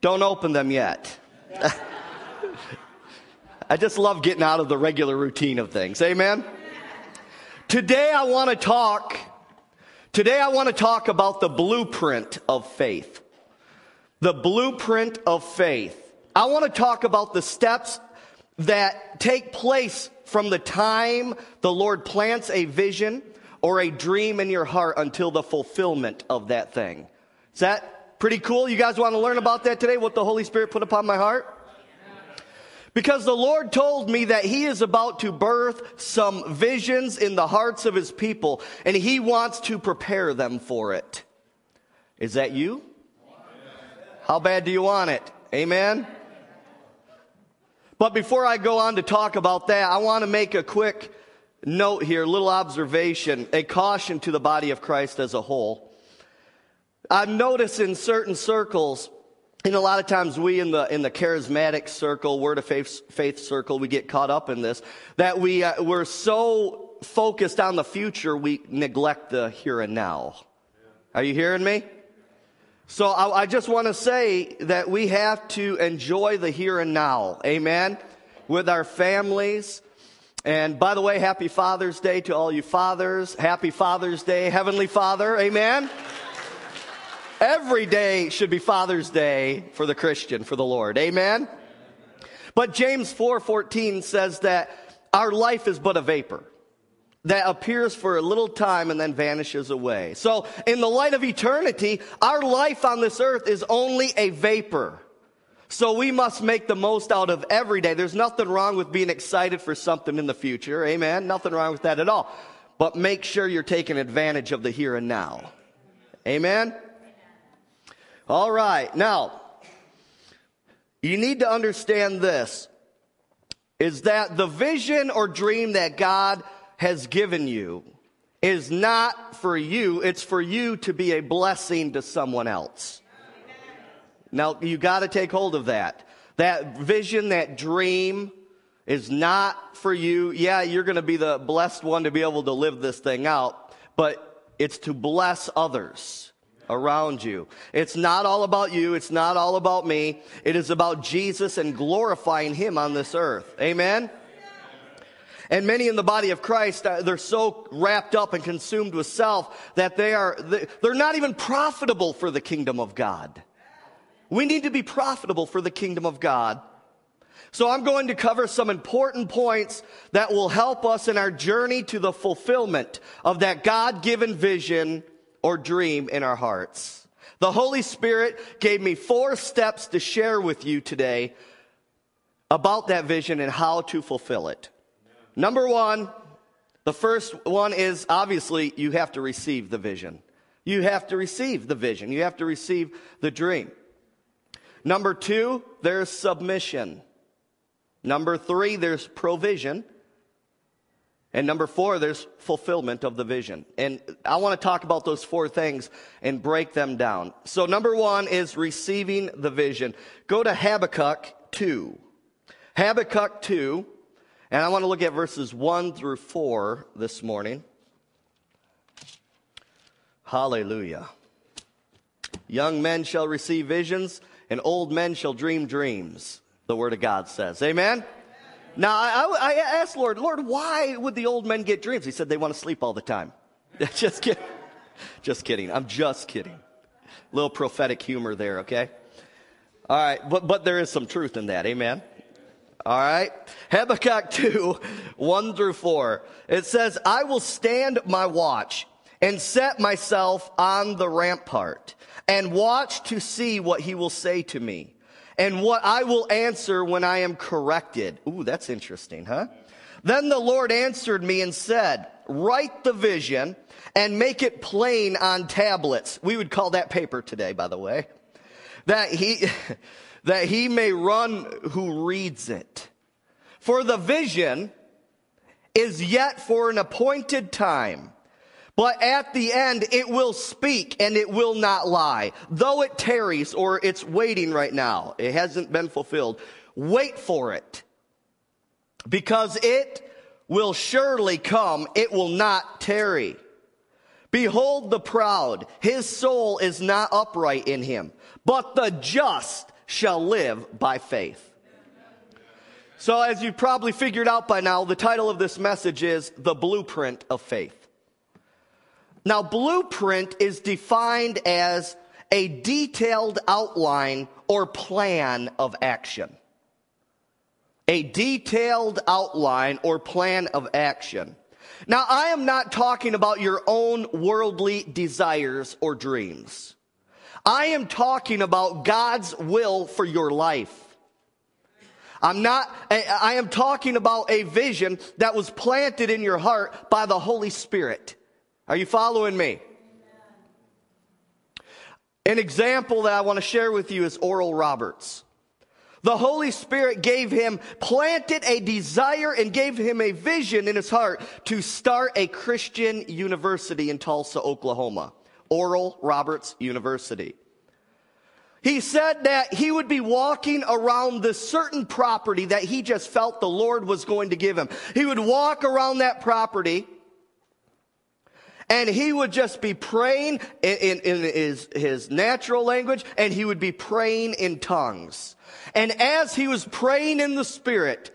Don't open them yet. I just love getting out of the regular routine of things. Amen. Today I want to talk Today I want to talk about the blueprint of faith. The blueprint of faith. I want to talk about the steps that take place from the time the Lord plants a vision or a dream in your heart until the fulfillment of that thing. Is that pretty cool? You guys want to learn about that today? What the Holy Spirit put upon my heart? Because the Lord told me that He is about to birth some visions in the hearts of His people, and He wants to prepare them for it. Is that you? How bad do you want it? Amen? But before I go on to talk about that, I want to make a quick note here, a little observation, a caution to the body of Christ as a whole. I've noticed in certain circles, and a lot of times we in the in the charismatic circle, word of faith, faith circle, we get caught up in this that we uh, we're so focused on the future we neglect the here and now. Are you hearing me? So I, I just want to say that we have to enjoy the here and now. Amen. With our families. And by the way, happy Father's Day to all you fathers. Happy Father's Day, Heavenly Father. Amen. Every day should be Father's Day for the Christian, for the Lord. Amen? But James 4:14 says that our life is but a vapor that appears for a little time and then vanishes away. So, in the light of eternity, our life on this earth is only a vapor. So we must make the most out of every day. There's nothing wrong with being excited for something in the future. Amen. Nothing wrong with that at all. But make sure you're taking advantage of the here and now. Amen. All right. Now, you need to understand this is that the vision or dream that God has given you is not for you, it's for you to be a blessing to someone else. Now, you got to take hold of that. That vision, that dream is not for you. Yeah, you're going to be the blessed one to be able to live this thing out, but it's to bless others around you. It's not all about you. It's not all about me. It is about Jesus and glorifying Him on this earth. Amen? And many in the body of Christ, uh, they're so wrapped up and consumed with self that they are, they're not even profitable for the kingdom of God. We need to be profitable for the kingdom of God. So I'm going to cover some important points that will help us in our journey to the fulfillment of that God given vision or dream in our hearts. The Holy Spirit gave me four steps to share with you today about that vision and how to fulfill it. Number one, the first one is obviously you have to receive the vision. You have to receive the vision. You have to receive the dream. Number two, there's submission. Number three, there's provision. And number four, there's fulfillment of the vision. And I want to talk about those four things and break them down. So number one is receiving the vision. Go to Habakkuk 2. Habakkuk 2. And I want to look at verses 1 through 4 this morning. Hallelujah. Young men shall receive visions, and old men shall dream dreams, the word of God says. Amen? Now, I, I, asked Lord, Lord, why would the old men get dreams? He said they want to sleep all the time. just kidding. Just kidding. I'm just kidding. Little prophetic humor there, okay? All right, but, but there is some truth in that. Amen. All right. Habakkuk 2, 1 through 4. It says, I will stand my watch and set myself on the rampart and watch to see what he will say to me and what I will answer when I am corrected. Ooh, that's interesting, huh? Then the Lord answered me and said, Write the vision and make it plain on tablets. We would call that paper today, by the way. That he, that he may run who reads it. For the vision is yet for an appointed time but at the end, it will speak and it will not lie. Though it tarries or it's waiting right now, it hasn't been fulfilled. Wait for it. Because it will surely come. It will not tarry. Behold the proud. His soul is not upright in him. But the just shall live by faith. So, as you probably figured out by now, the title of this message is The Blueprint of Faith. Now, blueprint is defined as a detailed outline or plan of action. A detailed outline or plan of action. Now, I am not talking about your own worldly desires or dreams. I am talking about God's will for your life. I'm not, I am talking about a vision that was planted in your heart by the Holy Spirit. Are you following me? An example that I want to share with you is Oral Roberts. The Holy Spirit gave him, planted a desire and gave him a vision in his heart to start a Christian university in Tulsa, Oklahoma. Oral Roberts University. He said that he would be walking around this certain property that he just felt the Lord was going to give him. He would walk around that property and he would just be praying in, in, in, his, his natural language and he would be praying in tongues. And as he was praying in the Spirit,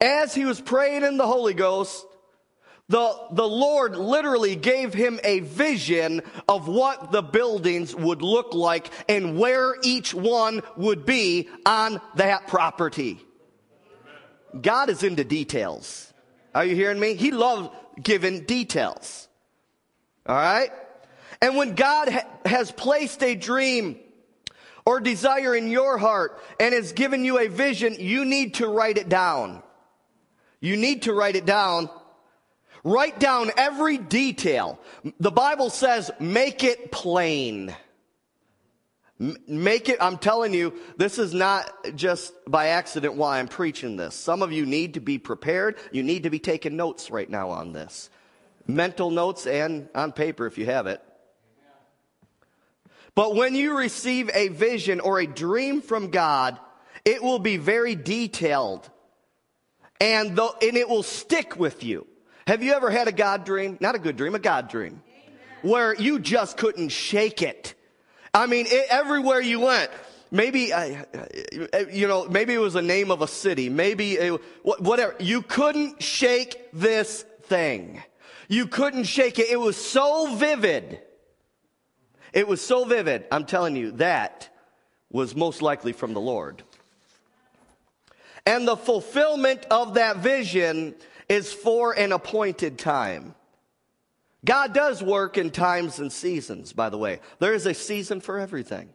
as he was praying in the Holy Ghost, the, the Lord literally gave him a vision of what the buildings would look like and where each one would be on that property. God is into details. Are you hearing me? He loves giving details. All right? And when God ha- has placed a dream or desire in your heart and has given you a vision, you need to write it down. You need to write it down Write down every detail. The Bible says, make it plain. Make it, I'm telling you, this is not just by accident why I'm preaching this. Some of you need to be prepared. You need to be taking notes right now on this. Mental notes and on paper if you have it. But when you receive a vision or a dream from God, it will be very detailed and, the, and it will stick with you. Have you ever had a God dream? Not a good dream, a God dream. Amen. Where you just couldn't shake it. I mean, it, everywhere you went, maybe, you know, maybe it was the name of a city, maybe it, whatever. You couldn't shake this thing. You couldn't shake it. It was so vivid. It was so vivid. I'm telling you, that was most likely from the Lord. And the fulfillment of that vision is for an appointed time. God does work in times and seasons, by the way. There is a season for everything.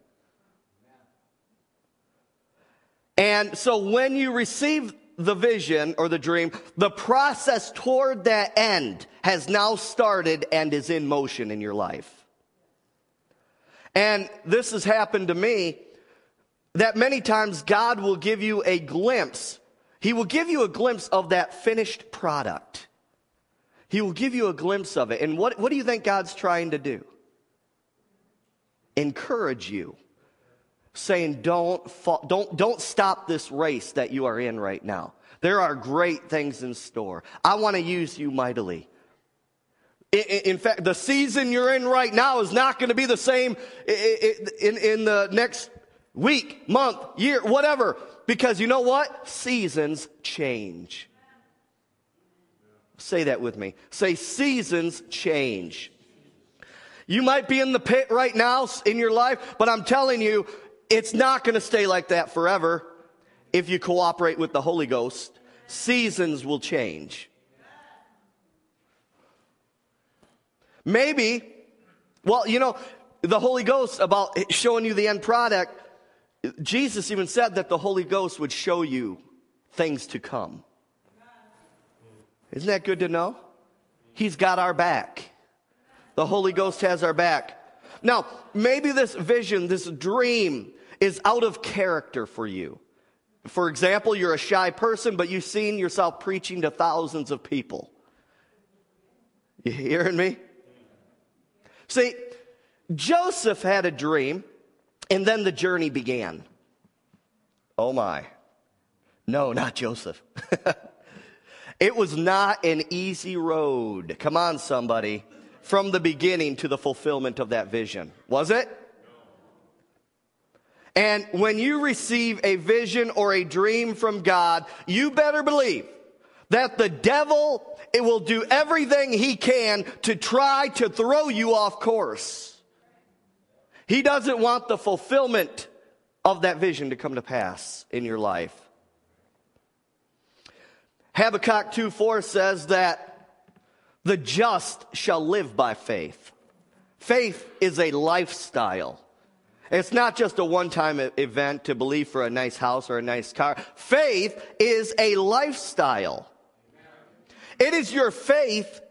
And so when you receive the vision or the dream, the process toward that end has now started and is in motion in your life. And this has happened to me that many times God will give you a glimpse he will give you a glimpse of that finished product. He will give you a glimpse of it. And what, what do you think God's trying to do? Encourage you. Saying, don't, fall, don't, don't stop this race that you are in right now. There are great things in store. I want to use you mightily. In, fact, the season you're in right now is not going to be the same in, in the next week, month, year, whatever. Because you know what? Seasons change. Say that with me. Say, seasons change. You might be in the pit right now in your life, but I'm telling you, it's not going to stay like that forever if you cooperate with the Holy Ghost. Seasons will change. Maybe, well, you know, the Holy Ghost about showing you the end product Jesus even said that the Holy Ghost would show you things to come. Isn't that good to know? He's got our back. The Holy Ghost has our back. Now, maybe this vision, this dream is out of character for you. For example, you're a shy person, but you've seen yourself preaching to thousands of people. You hearing me? See, Joseph had a dream and then the journey began. Oh my. No, not Joseph. it was not an easy road. Come on, somebody. From the beginning to the fulfillment of that vision. Was it? And when you receive a vision or a dream from God, you better believe that the devil it will do everything he can to try to throw you off course. He doesn't want the fulfillment of that vision to come to pass in your life. Habakkuk 2 4 says that the just shall live by faith. Faith is a lifestyle. It's not just a one time event to believe for a nice house or a nice car. Faith is a lifestyle. It is your faith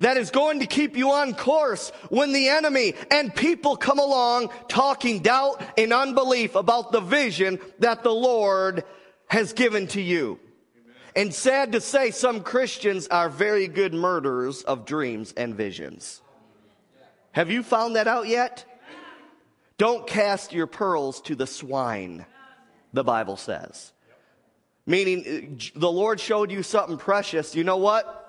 that is going to keep you on course when the enemy and people come along talking doubt and unbelief about the vision that the Lord has given to you. And sad to say, some Christians are very good murderers of dreams and visions. Have you found that out yet? Don't cast your pearls to the swine, the Bible says. Meaning, uh, the Lord showed you something precious. You know what?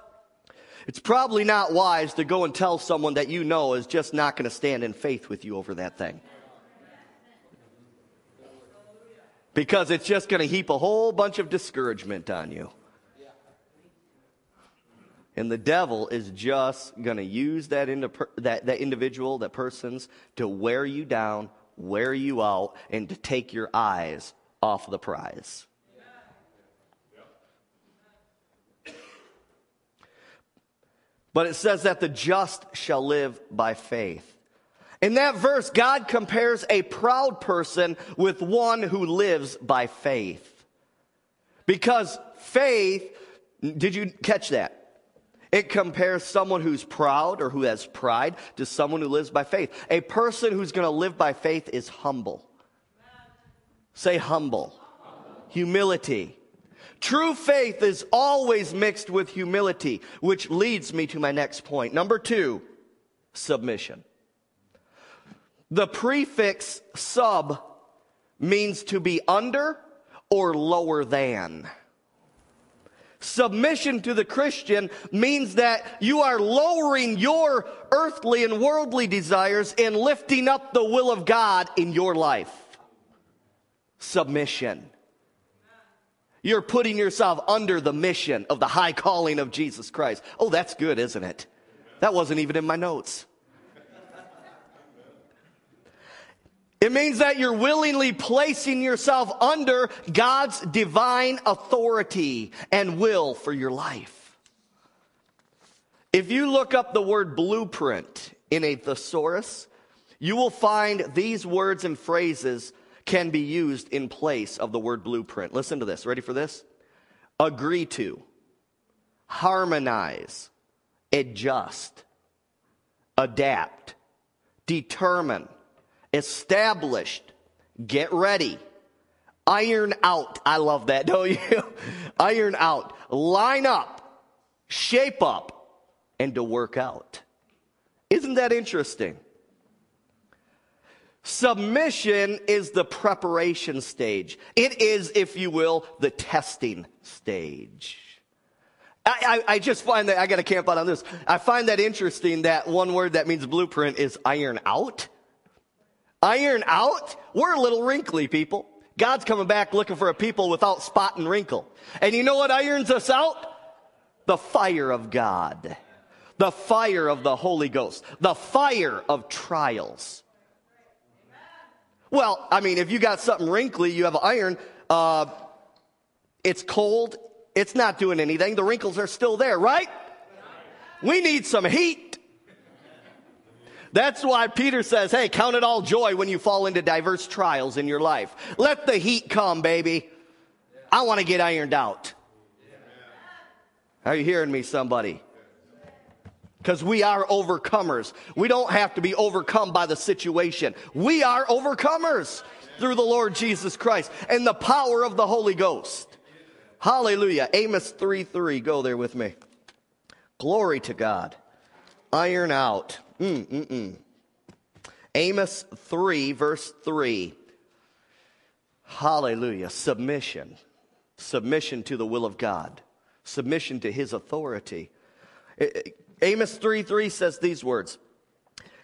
It's probably not wise to go and tell someone that you know is just not going to stand in faith with you over that thing. Because it's just going to heap a whole bunch of discouragement on you. And the devil is just going to use that, that, that individual, that person's, to wear you down, wear you out, and to take your eyes off the prize. But it says that the just shall live by faith. In that verse, God compares a proud person with one who lives by faith. Because faith, did you catch that? It compares someone who's proud or who has pride to someone who lives by faith. A person who's going to live by faith is humble. Say humble. Humility. True faith is always mixed with humility, which leads me to my next point. Number two, submission. The prefix sub means to be under or lower than. Submission to the Christian means that you are lowering your earthly and worldly desires and lifting up the will of God in your life. Submission. You're putting yourself under the mission of the high calling of Jesus Christ. Oh, that's good, isn't it? That wasn't even in my notes. It means that you're willingly placing yourself under God's divine authority and will for your life. If you look up the word blueprint in a thesaurus, you will find these words and phrases can be used in place of the word blueprint. Listen to this. Ready for this? Agree to, harmonize, adjust, adapt, determine, established, get ready, iron out. I love that, don't you? iron out, line up, shape up, and to work out. Isn't that interesting? Submission is the preparation stage. It is, if you will, the testing stage. I, I, I just find that, I gotta camp out on this. I find that interesting that one word that means blueprint is iron out. Iron out? We're a little wrinkly people. God's coming back looking for a people without spot and wrinkle. And you know what irons us out? The fire of God. The fire of the Holy Ghost. The fire of trials. Well, I mean, if you got something wrinkly, you have iron, uh, it's cold, it's not doing anything, the wrinkles are still there, right? We need some heat. That's why Peter says, hey, count it all joy when you fall into diverse trials in your life. Let the heat come, baby. I want to get ironed out. Are you hearing me, somebody? because we are overcomers. We don't have to be overcome by the situation. We are overcomers through the Lord Jesus Christ and the power of the Holy Ghost. Hallelujah. Amos 3 3. Go there with me. Glory to God. Iron out. Mm, mm, mm. Amos 3, verse 3. Hallelujah. Submission. Submission to the will of God. Submission to his authority. Amos 3 3 says these words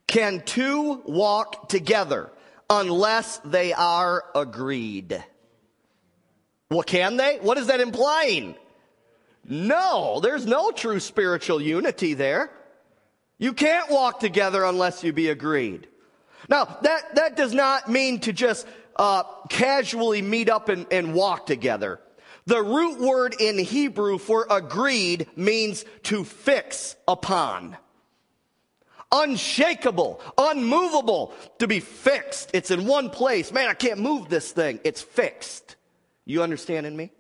Can two walk together unless they are agreed. Well, can they? What is that implying? No, there's no true spiritual unity there. You can't walk together unless you be agreed. Now, that, that does not mean to just uh, casually meet up and, and walk together. The root word in Hebrew for agreed means to fix upon. Unshakable, unmovable, to be fixed. It's in one place. Man, I can't move this thing. It's fixed. You understanding me?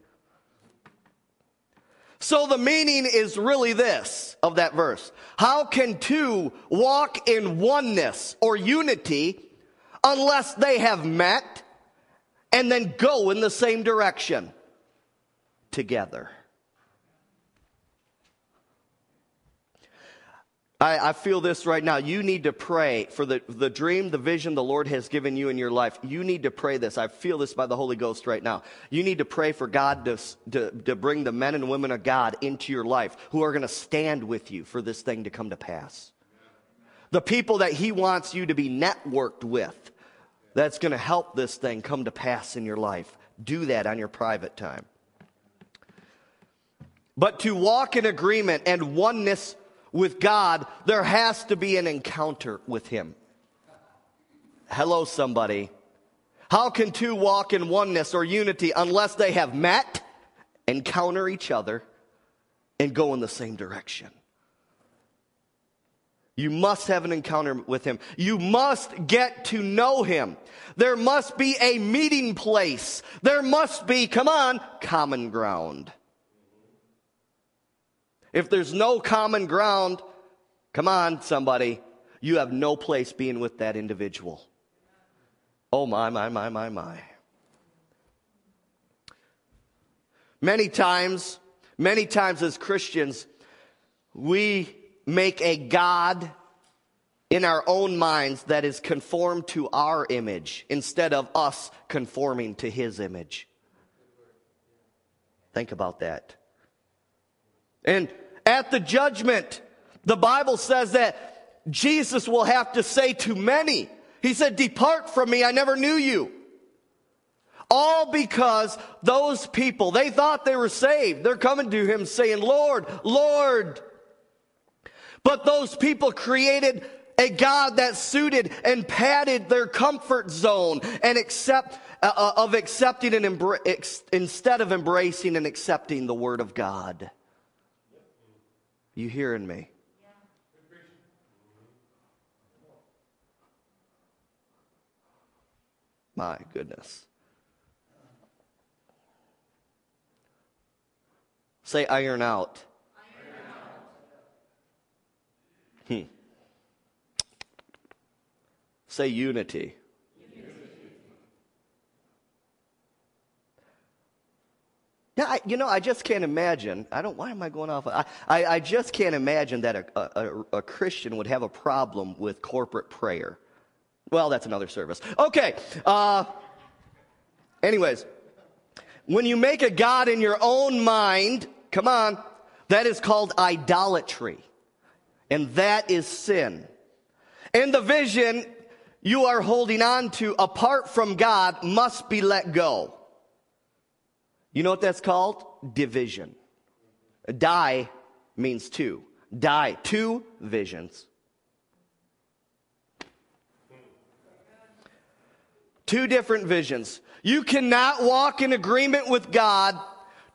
So the meaning is really this of that verse. How can two walk in oneness or unity unless they have met and then go in the same direction together? I, I, feel this right now. You need to pray for the, the dream, the vision the Lord has given you in your life. You need to pray this. I feel this by the Holy Ghost right now. You need to pray for God to, to, to bring the men and women of God into your life who are going to stand with you for this thing to come to pass. The people that He wants you to be networked with that's going to help this thing come to pass in your life. Do that on your private time. But to walk in agreement and oneness with God, there has to be an encounter with Him. Hello, somebody. How can two walk in oneness or unity unless they have met, encounter each other, and go in the same direction? You must have an encounter with him. You must get to know him. There must be a meeting place. There must be, come on, common ground. If there's no common ground, come on, somebody, you have no place being with that individual. Oh, my, my, my, my, my. Many times, many times as Christians, we make a God in our own minds that is conformed to our image instead of us conforming to his image. Think about that. And at the judgment, the Bible says that Jesus will have to say to many, He said, Depart from me, I never knew you. All because those people, they thought they were saved. They're coming to Him saying, Lord, Lord. But those people created a God that suited and padded their comfort zone and accept, uh, uh of accepting and embra- ex- instead of embracing and accepting the Word of God. You hearing me? My goodness. Say iron out. Iron out. Hmm. Say unity. Yeah, I, you know, I just can't imagine. I don't. Why am I going off? I, I, I just can't imagine that a, a, a, Christian would have a problem with corporate prayer. Well, that's another service. Okay. Uh, anyways, when you make a God in your own mind, come on, that is called idolatry, and that is sin. And the vision you are holding on to apart from God must be let go. You know what that's called? Division. Die means two. Die, two visions. Two different visions. You cannot walk in agreement with God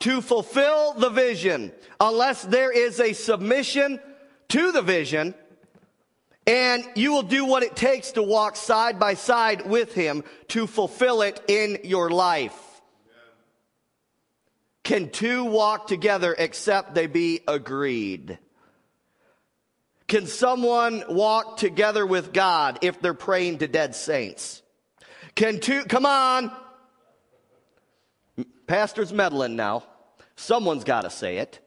to fulfill the vision unless there is a submission to the vision and you will do what it takes to walk side by side with Him to fulfill it in your life. Can two walk together except they be agreed? Can someone walk together with God if they're praying to dead saints? Can two, come on. Pastor's meddling now. Someone's got to say it.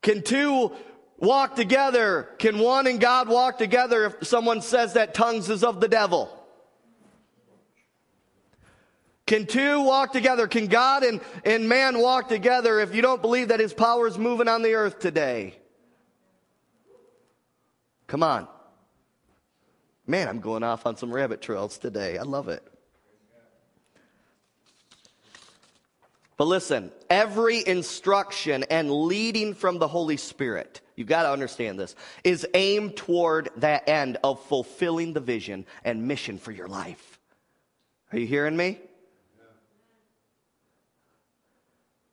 Can two walk together? Can one and God walk together if someone says that tongues is of the devil? Can two walk together? Can God and, and man walk together if you don't believe that his power is moving on the earth today? Come on. Man, I'm going off on some rabbit trails today. I love it. But listen, every instruction and leading from the Holy Spirit, you've got to understand this, is aimed toward that end of fulfilling the vision and mission for your life. Are you hearing me?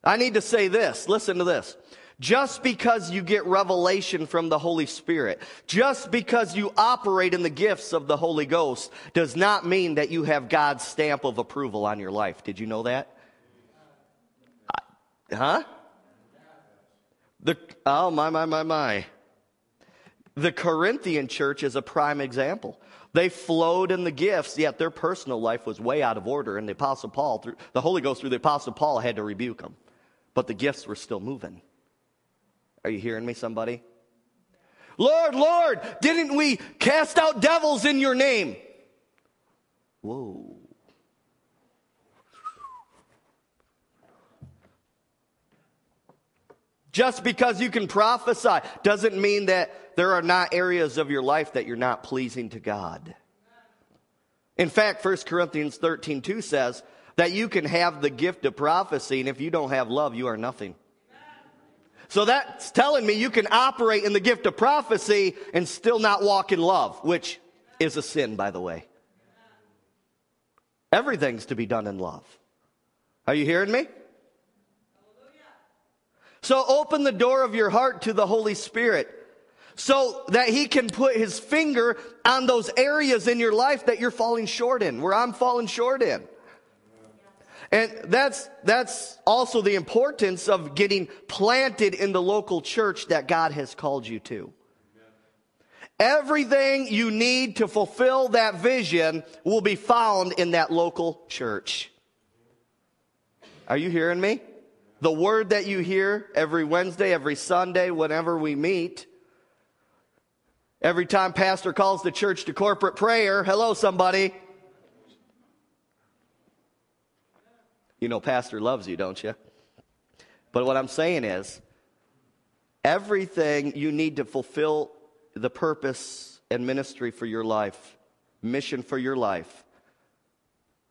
I need to say this. Listen to this. Just because you get revelation from the Holy Spirit, just because you operate in the gifts of the Holy Ghost, does not mean that you have God's stamp of approval on your life. Did you know that? Huh? The, oh, my, my, my, my. The Corinthian church is a prime example. They flowed in the gifts, yet their personal life was way out of order. And the Apostle Paul, through, the Holy Ghost through the Apostle Paul, had to rebuke them. But the gifts were still moving. Are you hearing me, somebody? Lord, Lord, didn't we cast out devils in your name? Whoa. Just because you can prophesy doesn't mean that there are not areas of your life that you're not pleasing to God. In fact, 1 Corinthians 13 2 says that you can have the gift of prophecy, and if you don't have love, you are nothing. So that's telling me you can operate in the gift of prophecy and still not walk in love, which is a sin, by the way. Everything's to be done in love. Are you hearing me? So open the door of your heart to the Holy Spirit so that He can put His finger on those areas in your life that you're falling short in, where I'm falling short in. And that's, that's also the importance of getting planted in the local church that God has called you to. Everything you need to fulfill that vision will be found in that local church. Are you hearing me? The word that you hear every Wednesday, every Sunday, whenever we meet, every time pastor calls the church to corporate prayer, hello, somebody. You know, pastor loves you, don't you? But what I'm saying is, everything you need to fulfill the purpose and ministry for your life, mission for your life,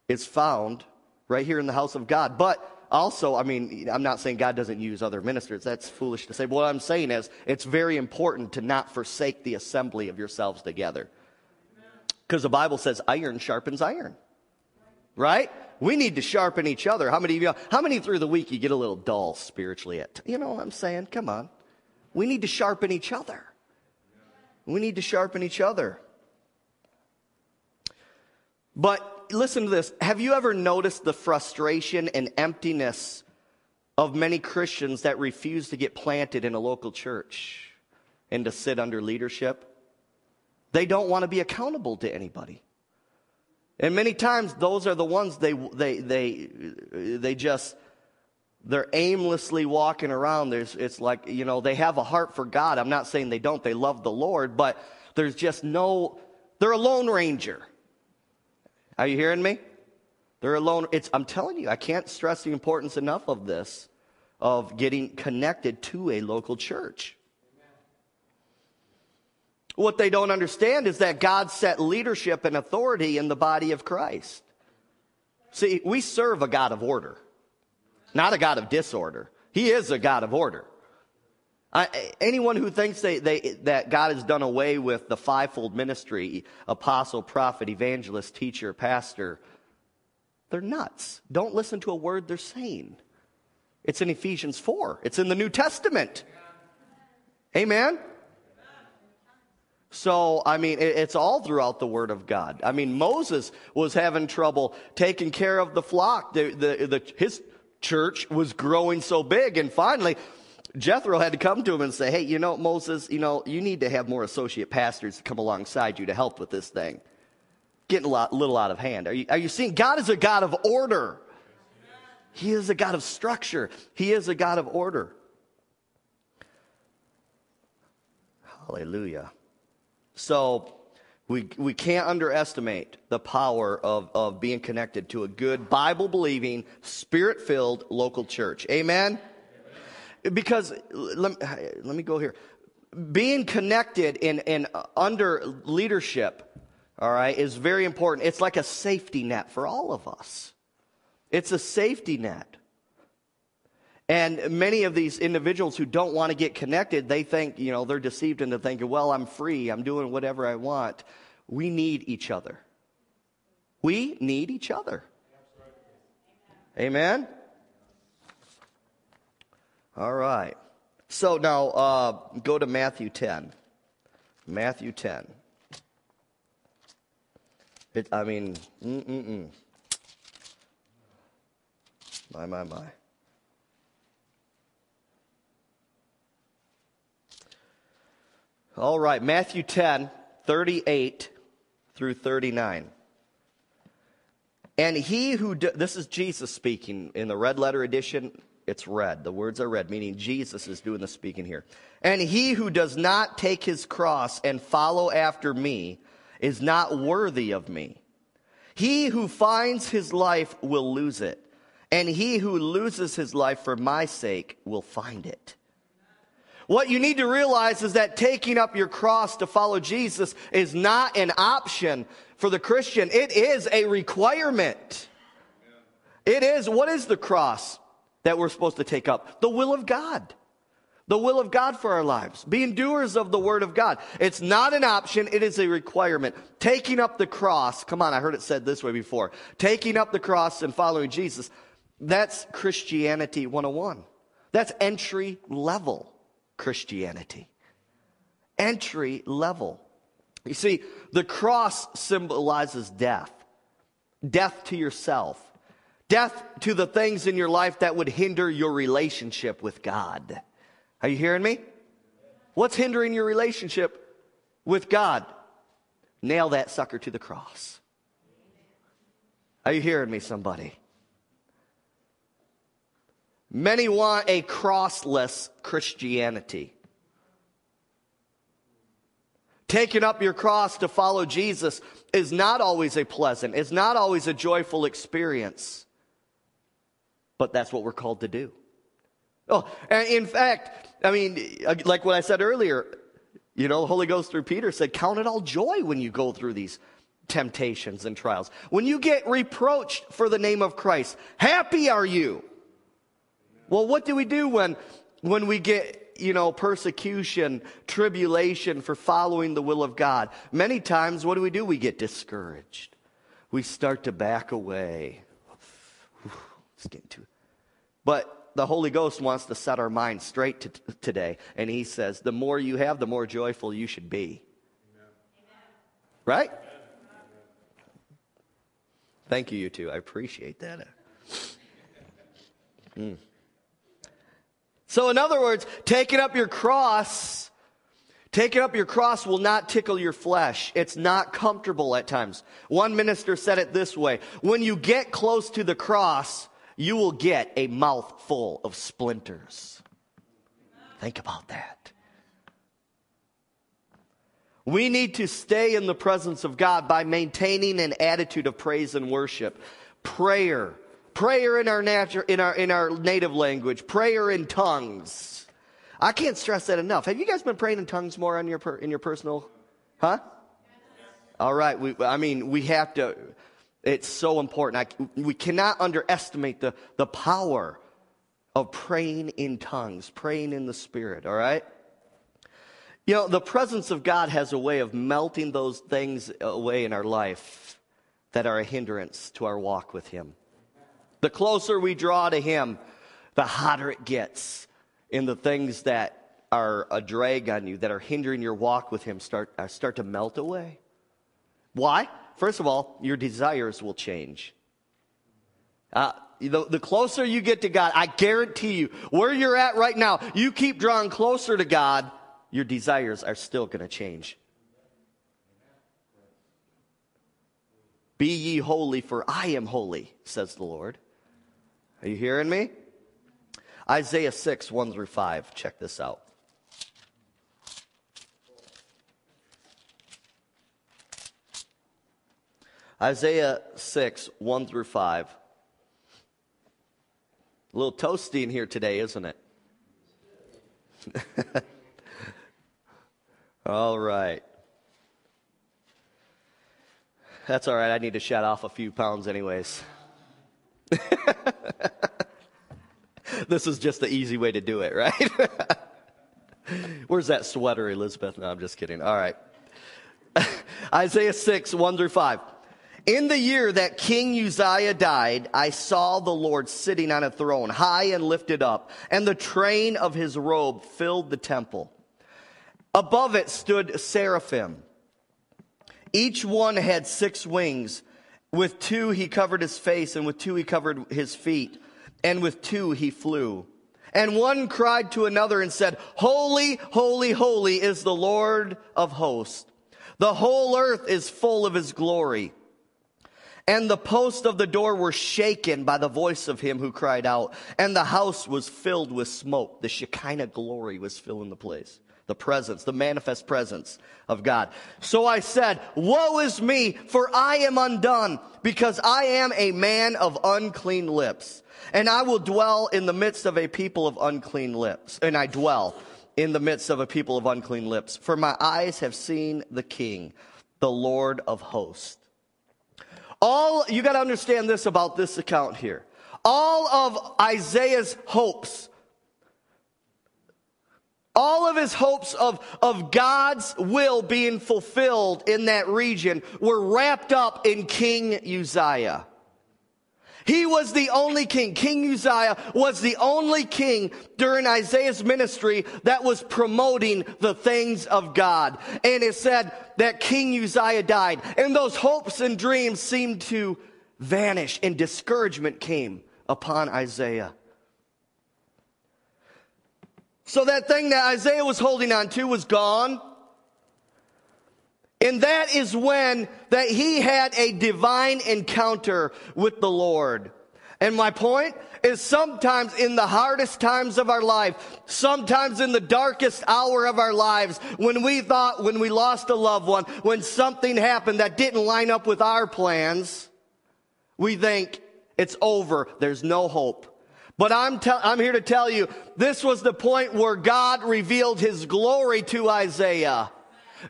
is found right here in the house of God. But also, I mean, I'm not saying God doesn't use other ministers. That's foolish to say. But what I'm saying is, it's very important to not forsake the assembly of yourselves together. Because the Bible says iron sharpens iron. Right? We need to sharpen each other. How many of you, how many through the week you get a little dull spiritually? At, you know what I'm saying? Come on. We need to sharpen each other. We need to sharpen each other. But listen to this. Have you ever noticed the frustration and emptiness of many Christians that refuse to get planted in a local church and to sit under leadership? They don't want to be accountable to anybody. And many times those are the ones they, they, they, they just, they're aimlessly walking around. There's, it's like, you know, they have a heart for God. I'm not saying they don't. They love the Lord, but there's just no, they're a lone ranger. Are you hearing me? They're alone. It's, I'm telling you, I can't stress the importance enough of this, of getting connected to a local church. What they don't understand is that God set leadership and authority in the body of Christ. See, we serve a God of order, not a God of disorder. He is a God of order. I, anyone who thinks they, they, that God has done away with the fivefold ministry apostle, prophet, evangelist, teacher, pastor they're nuts. Don't listen to a word they're saying. It's in Ephesians 4, it's in the New Testament. Amen? So, I mean, it's all throughout the Word of God. I mean, Moses was having trouble taking care of the flock. The, the, the, his church was growing so big, and finally, Jethro had to come to him and say, Hey, you know, Moses, you know, you need to have more associate pastors to come alongside you to help with this thing. Getting a lot, little out of hand. Are you, are you seeing? God is a God of order. He is a God of structure. He is a God of order. Hallelujah. So, we, we can't underestimate the power of, of being connected to a good Bible believing, spirit filled local church. Amen? Because, let, let me go here. Being connected in, in uh, under leadership, all right, is very important. It's like a safety net for all of us. It's a safety net. And many of these individuals who don't want to get connected, they think, you know, they're deceived into thinking, well, I'm free, I'm doing whatever I want. We need each other. We need each other. Amen? All right. So now uh, go to Matthew 10. Matthew 10. It, I mean, mm-mm-mm. My, my, my. All right, Matthew 10, 38 through 39. And he who, do, this is Jesus speaking in the red letter edition, it's red. The words are red, meaning Jesus is doing the speaking here. And he who does not take his cross and follow after me is not worthy of me. He who finds his life will lose it, and he who loses his life for my sake will find it. What you need to realize is that taking up your cross to follow Jesus is not an option for the Christian. It is a requirement. It is, what is the cross that we're supposed to take up? The will of God. The will of God for our lives. Being doers of the word of God. It's not an option, it is a requirement. Taking up the cross, come on, I heard it said this way before. Taking up the cross and following Jesus, that's Christianity 101. That's entry level Christianity. Entry level. You see, the cross symbolizes death death to yourself, death to the things in your life that would hinder your relationship with God. Are you hearing me? What's hindering your relationship with God? Nail that sucker to the cross. Are you hearing me, somebody? Many want a crossless Christianity. Taking up your cross to follow Jesus is not always a pleasant, it's not always a joyful experience. But that's what we're called to do. Oh, and in fact, I mean, like what I said earlier, you know, the Holy Ghost through Peter said, Count it all joy when you go through these temptations and trials. When you get reproached for the name of Christ, happy are you. Well, what do we do when, when we get, you know, persecution, tribulation for following the will of God? Many times, what do we do? We get discouraged. We start to back away. It's getting too. But the Holy Ghost wants to set our minds straight today. And He says, the more you have, the more joyful you should be. Amen. Right? Thank you, you two. I appreciate that. Mm. So, in other words, taking up your cross, taking up your cross will not tickle your flesh. It's not comfortable at times. One minister said it this way When you get close to the cross, you will get a mouthful of splinters. Think about that. We need to stay in the presence of God by maintaining an attitude of praise and worship. Prayer, prayer in our, natu- in our, in our native language, prayer in tongues. I can't stress that enough. Have you guys been praying in tongues more on your per, in your personal? Huh? All right. We, I mean, we have to. It's so important. I, we cannot underestimate the, the power of praying in tongues, praying in the Spirit. All right. You know, the presence of God has a way of melting those things away in our life that are a hindrance to our walk with Him. The closer we draw to Him, the hotter it gets. And the things that are a drag on you, that are hindering your walk with Him, start, uh, start to melt away. Why? First of all, your desires will change. Uh, the, the closer you get to God, I guarantee you, where you're at right now, you keep drawing closer to God, your desires are still going to change. Be ye holy, for I am holy, says the Lord. Are you hearing me? Isaiah 6, 1 through 5. Check this out. Isaiah 6, 1 through 5. A little toasty in here today, isn't it? All right. That's all right. I need to shed off a few pounds, anyways. this is just the easy way to do it, right? Where's that sweater, Elizabeth? No, I'm just kidding. All right. Isaiah 6, 1 through 5. In the year that King Uzziah died, I saw the Lord sitting on a throne, high and lifted up, and the train of his robe filled the temple. Above it stood seraphim. Each one had six wings. With two he covered his face, and with two he covered his feet, and with two he flew. And one cried to another and said, Holy, holy, holy is the Lord of hosts. The whole earth is full of his glory. And the posts of the door were shaken by the voice of him who cried out, and the house was filled with smoke. The Shekinah glory was filling the place. The presence, the manifest presence of God. So I said, Woe is me, for I am undone, because I am a man of unclean lips. And I will dwell in the midst of a people of unclean lips. And I dwell in the midst of a people of unclean lips. For my eyes have seen the King, the Lord of hosts. All, you got to understand this about this account here. All of Isaiah's hopes, all of his hopes of, of God's will being fulfilled in that region were wrapped up in King Uzziah. He was the only king. King Uzziah was the only king during Isaiah's ministry that was promoting the things of God. And it said that King Uzziah died. And those hopes and dreams seemed to vanish and discouragement came upon Isaiah. So that thing that Isaiah was holding on to was gone. And that is when that he had a divine encounter with the Lord. And my point is sometimes in the hardest times of our life, sometimes in the darkest hour of our lives, when we thought, when we lost a loved one, when something happened that didn't line up with our plans, we think it's over. There's no hope. But I'm, te- I'm here to tell you, this was the point where God revealed his glory to Isaiah.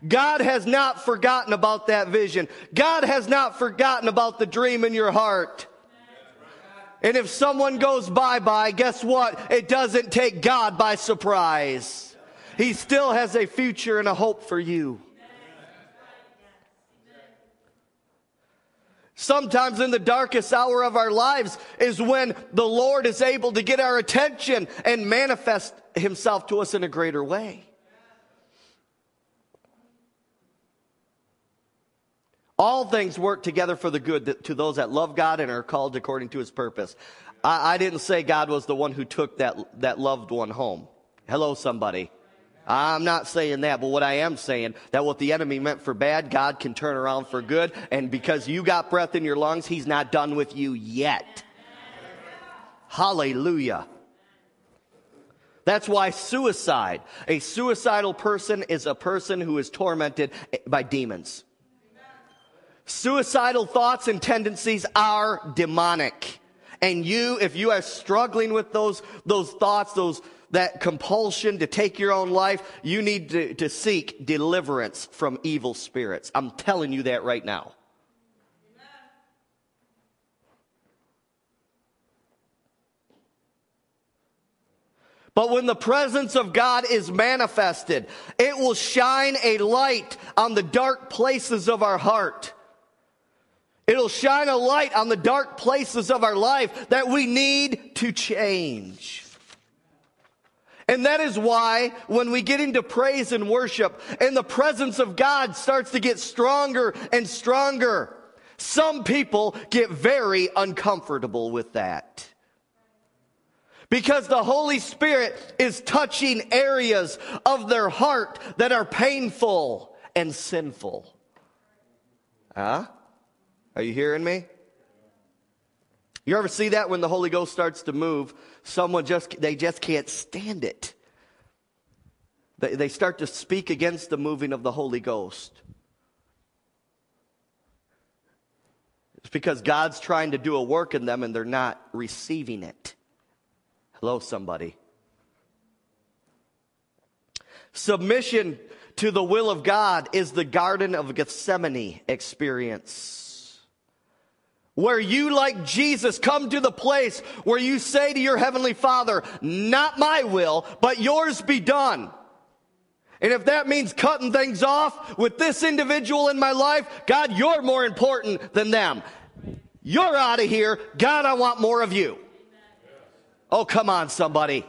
God has not forgotten about that vision. God has not forgotten about the dream in your heart. And if someone goes bye bye, guess what? It doesn't take God by surprise. He still has a future and a hope for you. Sometimes in the darkest hour of our lives is when the Lord is able to get our attention and manifest himself to us in a greater way. All things work together for the good to those that love God and are called according to his purpose. I, I didn't say God was the one who took that, that loved one home. Hello, somebody. I'm not saying that, but what I am saying that what the enemy meant for bad, God can turn around for good. And because you got breath in your lungs, he's not done with you yet. Hallelujah. That's why suicide, a suicidal person is a person who is tormented by demons. Suicidal thoughts and tendencies are demonic. And you, if you are struggling with those, those thoughts, those, that compulsion to take your own life, you need to, to seek deliverance from evil spirits. I'm telling you that right now. But when the presence of God is manifested, it will shine a light on the dark places of our heart. It'll shine a light on the dark places of our life that we need to change. And that is why when we get into praise and worship and the presence of God starts to get stronger and stronger, some people get very uncomfortable with that. Because the Holy Spirit is touching areas of their heart that are painful and sinful. Huh? Are you hearing me? You ever see that when the Holy Ghost starts to move, someone just, they just can't stand it. They, they start to speak against the moving of the Holy Ghost. It's because God's trying to do a work in them and they're not receiving it. Hello, somebody. Submission to the will of God is the Garden of Gethsemane experience. Where you, like Jesus, come to the place where you say to your Heavenly Father, not my will, but yours be done. And if that means cutting things off with this individual in my life, God, you're more important than them. You're out of here. God, I want more of you. Oh, come on, somebody.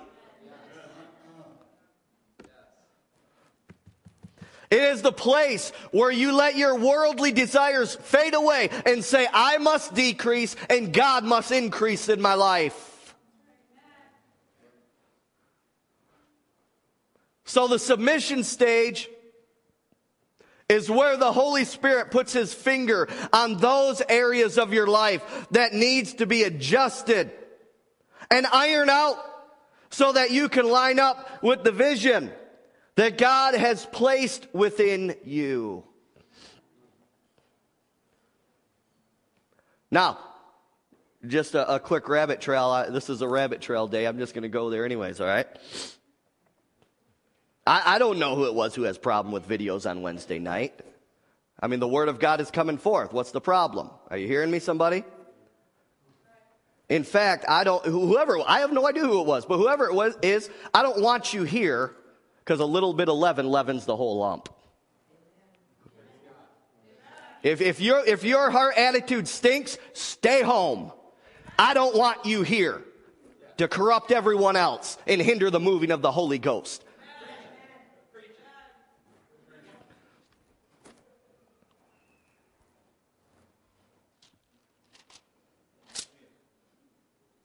It is the place where you let your worldly desires fade away and say, I must decrease and God must increase in my life. So the submission stage is where the Holy Spirit puts his finger on those areas of your life that needs to be adjusted and iron out so that you can line up with the vision that God has placed within you. Now, just a, a quick rabbit trail. I, this is a rabbit trail day. I'm just going to go there anyways, all right? I, I don't know who it was who has problem with videos on Wednesday night. I mean, the Word of God is coming forth. What's the problem? Are you hearing me, somebody? In fact, I don't, whoever, I have no idea who it was, but whoever it was, is, I don't want you here because a little bit of leaven leavens the whole lump. If, if, your, if your heart attitude stinks, stay home. I don't want you here to corrupt everyone else and hinder the moving of the Holy Ghost.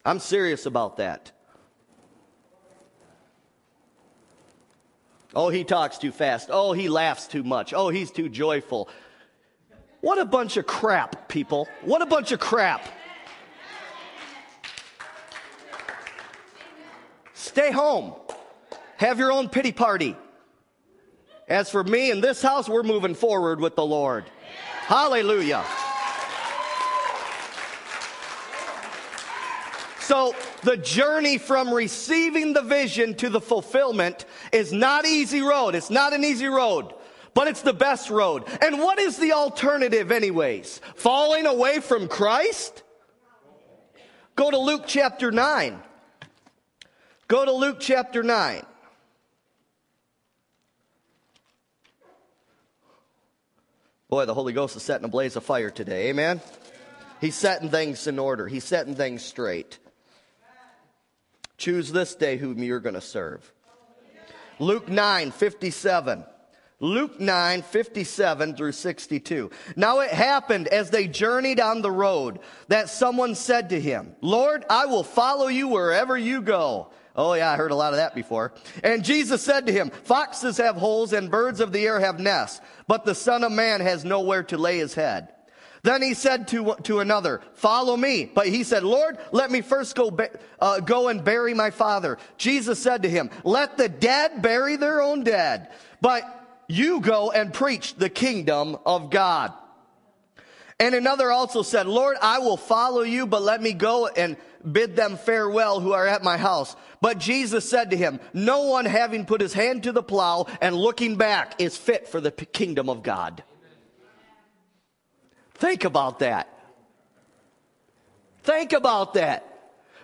I'm serious about that. Oh, he talks too fast. Oh, he laughs too much. Oh, he's too joyful. What a bunch of crap, people. What a bunch of crap. Stay home. Have your own pity party. As for me and this house, we're moving forward with the Lord. Hallelujah. So the journey from receiving the vision to the fulfillment is not easy road. It's not an easy road, but it's the best road. And what is the alternative anyways? Falling away from Christ? Go to Luke chapter 9. Go to Luke chapter 9. Boy, the Holy Ghost is setting a blaze of fire today. Amen? He's setting things in order. He's setting things straight. Choose this day whom you're going to serve. Luke 9, 57. Luke 9, 57 through 62. Now it happened as they journeyed on the road that someone said to him, Lord, I will follow you wherever you go. Oh yeah, I heard a lot of that before. And Jesus said to him, foxes have holes and birds of the air have nests, but the son of man has nowhere to lay his head. Then he said to, to another, follow me. But he said, Lord, let me first go, uh, go and bury my father. Jesus said to him, let the dead bury their own dead, but you go and preach the kingdom of God. And another also said, Lord, I will follow you, but let me go and bid them farewell who are at my house. But Jesus said to him, no one having put his hand to the plow and looking back is fit for the kingdom of God. Think about that. Think about that.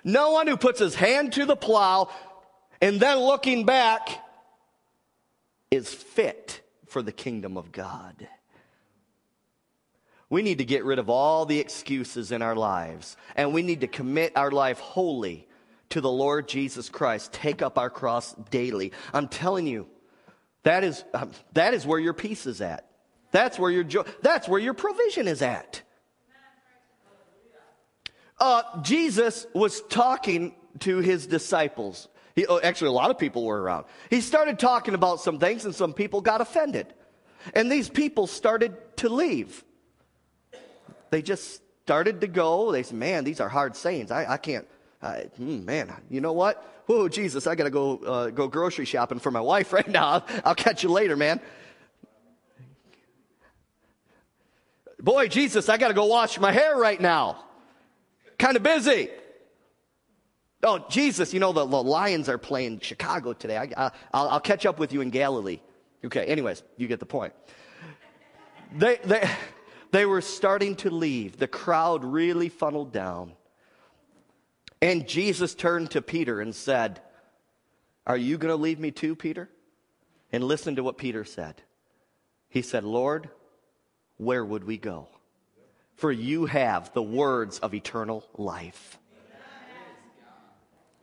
No one who puts his hand to the plow and then looking back is fit for the kingdom of God. We need to get rid of all the excuses in our lives, and we need to commit our life wholly to the Lord Jesus Christ. Take up our cross daily. I'm telling you, that is, um, that is where your peace is at. That's where your joy, that's where your provision is at. Uh, Jesus was talking to his disciples. He, oh, actually, a lot of people were around. He started talking about some things, and some people got offended. And these people started to leave. They just started to go. They said, Man, these are hard sayings. I, I can't, I, hmm, man, you know what? Whoa, Jesus, I got to go, uh, go grocery shopping for my wife right now. I'll, I'll catch you later, man. Boy, Jesus, I got to go wash my hair right now. Kind of busy. Oh, Jesus, you know, the, the Lions are playing Chicago today. I, will catch up with you in Galilee. Okay, anyways, you get the point. They, they, They were starting to leave. The crowd really funneled down. And Jesus turned to Peter and said, Are you going to leave me too, Peter? And listen to what Peter said. He said, Lord, where would we go? For you have the words of eternal life.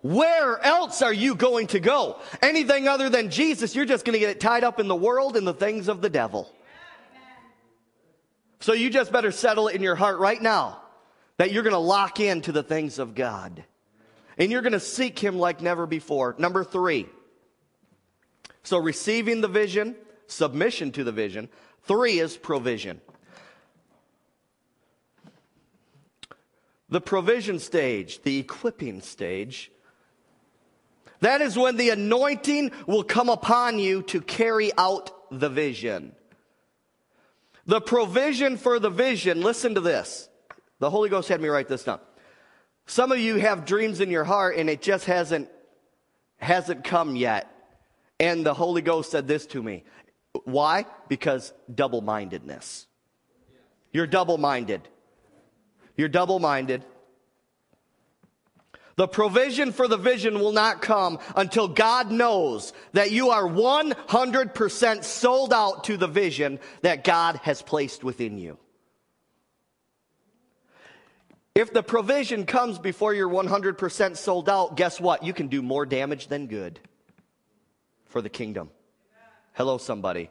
Where else are you going to go? Anything other than Jesus, you're just going to get tied up in the world and the things of the devil. So you just better settle it in your heart right now that you're going to lock into the things of God. And you're going to seek Him like never before. Number three. So receiving the vision, submission to the vision. Three is provision. The provision stage, the equipping stage, that is when the anointing will come upon you to carry out the vision. The provision for the vision, listen to this. The Holy Ghost had me write this down. Some of you have dreams in your heart and it just hasn't hasn't come yet. And the Holy Ghost said this to me. Why? Because double-mindedness. You're double-minded. You're double-minded. The provision for the vision will not come until God knows that you are 100% sold out to the vision that God has placed within you. If the provision comes before you're 100% sold out, guess what? You can do more damage than good for the kingdom. Hello, somebody.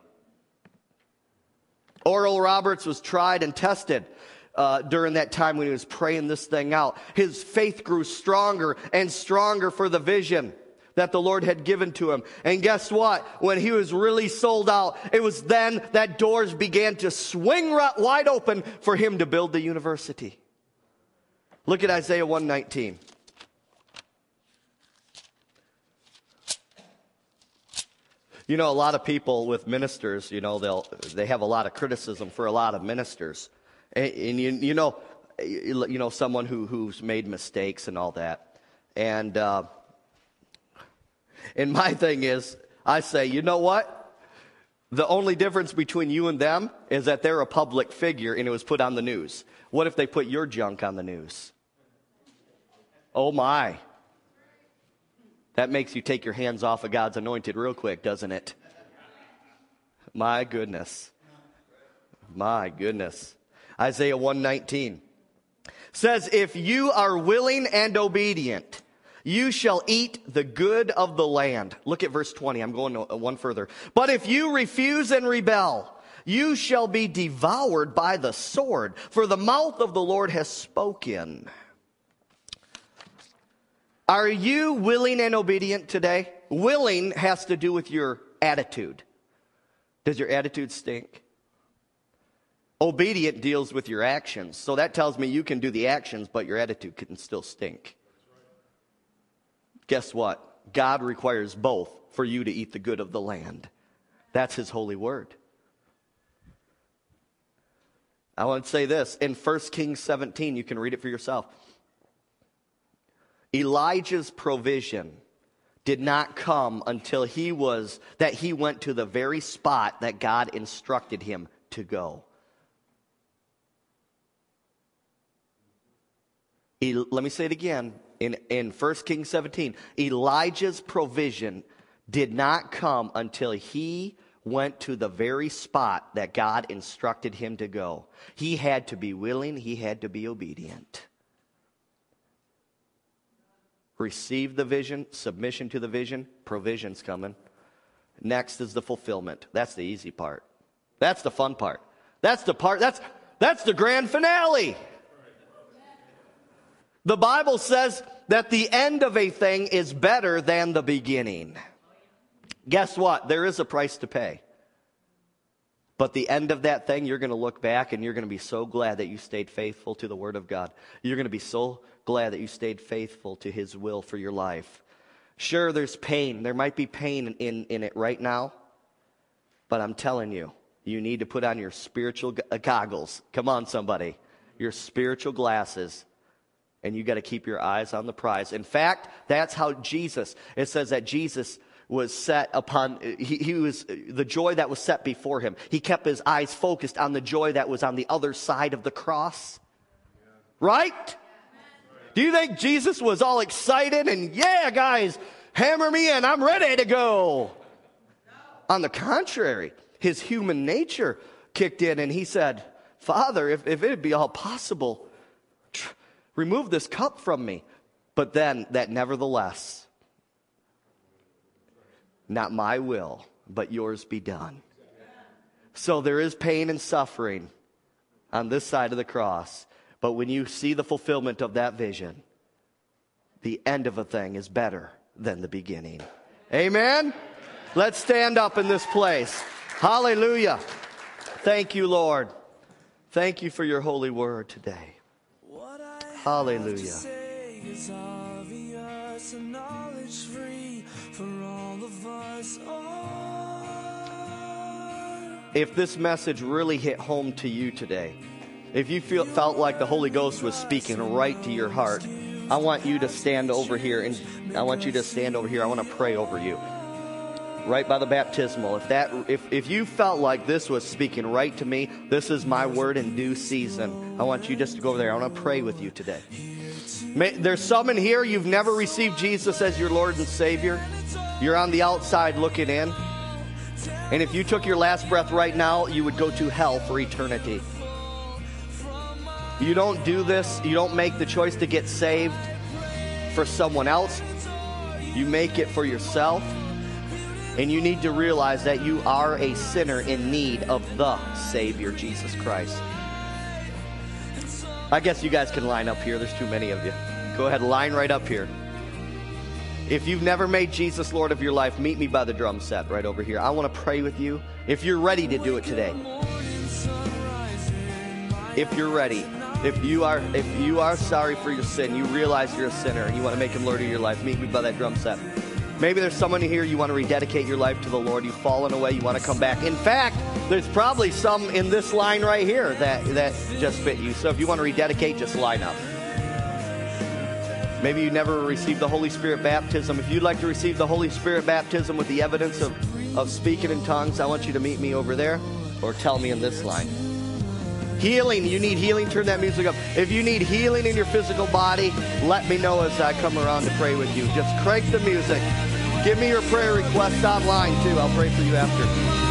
Oral Roberts was tried and tested uh, during that time when he was praying this thing out. His faith grew stronger and stronger for the vision that the Lord had given to him. And guess what? When he was really sold out, it was then that doors began to swing right wide open for him to build the university. Look at Isaiah 119. You know, a lot of people with ministers, you know, they'll, they have a lot of criticism for a lot of ministers. And, and you, you, know, you know, someone who, who's made mistakes and all that. And, uh, and my thing is, I say, you know what? The only difference between you and them is that they're a public figure and it was put on the news. What if they put your junk on the news? Oh my. That makes you take your hands off of God's anointed real quick, doesn't it? My goodness. My goodness. Isaiah 119 says, If you are willing and obedient, you shall eat the good of the land. Look at verse 20. I'm going uh, one further. But if you refuse and rebel, you shall be devoured by the sword, for the mouth of the Lord has spoken. Are you willing and obedient today? Willing has to do with your attitude. Does your attitude stink? Obedient deals with your actions. So that tells me you can do the actions, but your attitude can still stink. Guess what? God requires both for you to eat the good of the land. That's his holy word. I want to say this in 1 Kings 17, you can read it for yourself. Elijah's provision did not come until he was that he went to the very spot that God instructed him to go. Let me say it again in, in 1 Kings 17. Elijah's provision did not come until he went to the very spot that God instructed him to go. He had to be willing, he had to be obedient. Receive the vision, submission to the vision, provision's coming. Next is the fulfillment. That's the easy part. That's the fun part. That's the part, that's, that's the grand finale. The Bible says that the end of a thing is better than the beginning. Guess what? There is a price to pay. But the end of that thing, you're going to look back and you're going to be so glad that you stayed faithful to the Word of God. You're going to be so glad that you stayed faithful to His will for your life. Sure, there's pain. There might be pain in, in it right now. But I'm telling you, you need to put on your spiritual uh, goggles. Come on, somebody. Your spiritual glasses and you got to keep your eyes on the prize. In fact, that's how Jesus, it says that Jesus was set upon, he, he was, the joy that was set before him. He kept his eyes focused on the joy that was on the other side of the cross. Right? Do you think Jesus was all excited and, yeah, guys, hammer me in, I'm ready to go? On the contrary, his human nature kicked in and he said, Father, if, if it be all possible, remove this cup from me. But then, that nevertheless, not my will, but yours be done. So there is pain and suffering on this side of the cross. But when you see the fulfillment of that vision, the end of a thing is better than the beginning. Amen? Let's stand up in this place. Hallelujah. Thank you, Lord. Thank you for your holy word today. Hallelujah. If this message really hit home to you today, if you feel, felt like the Holy Ghost was speaking right to your heart, I want you to stand over here and I want you to stand over here. I want to pray over you. Right by the baptismal. If that if, if you felt like this was speaking right to me, this is my word in due season. I want you just to go over there. I want to pray with you today. May, there's some in here you've never received Jesus as your Lord and Savior. You're on the outside looking in. And if you took your last breath right now, you would go to hell for eternity. You don't do this, you don't make the choice to get saved for someone else. You make it for yourself. And you need to realize that you are a sinner in need of the Savior, Jesus Christ. I guess you guys can line up here. There's too many of you. Go ahead, line right up here. If you've never made Jesus Lord of your life, meet me by the drum set right over here. I want to pray with you. If you're ready to do it today, if you're ready, if you are if you are sorry for your sin, you realize you're a sinner and you want to make him Lord of your life, meet me by that drum set. Maybe there's someone here you want to rededicate your life to the Lord. You've fallen away. You want to come back. In fact, there's probably some in this line right here that that just fit you. So if you want to rededicate, just line up. Maybe you never received the Holy Spirit baptism. If you'd like to receive the Holy Spirit baptism with the evidence of, of speaking in tongues, I want you to meet me over there or tell me in this line. Healing, you need healing, turn that music up. If you need healing in your physical body, let me know as I come around to pray with you. Just crank the music. Give me your prayer request online too. I'll pray for you after.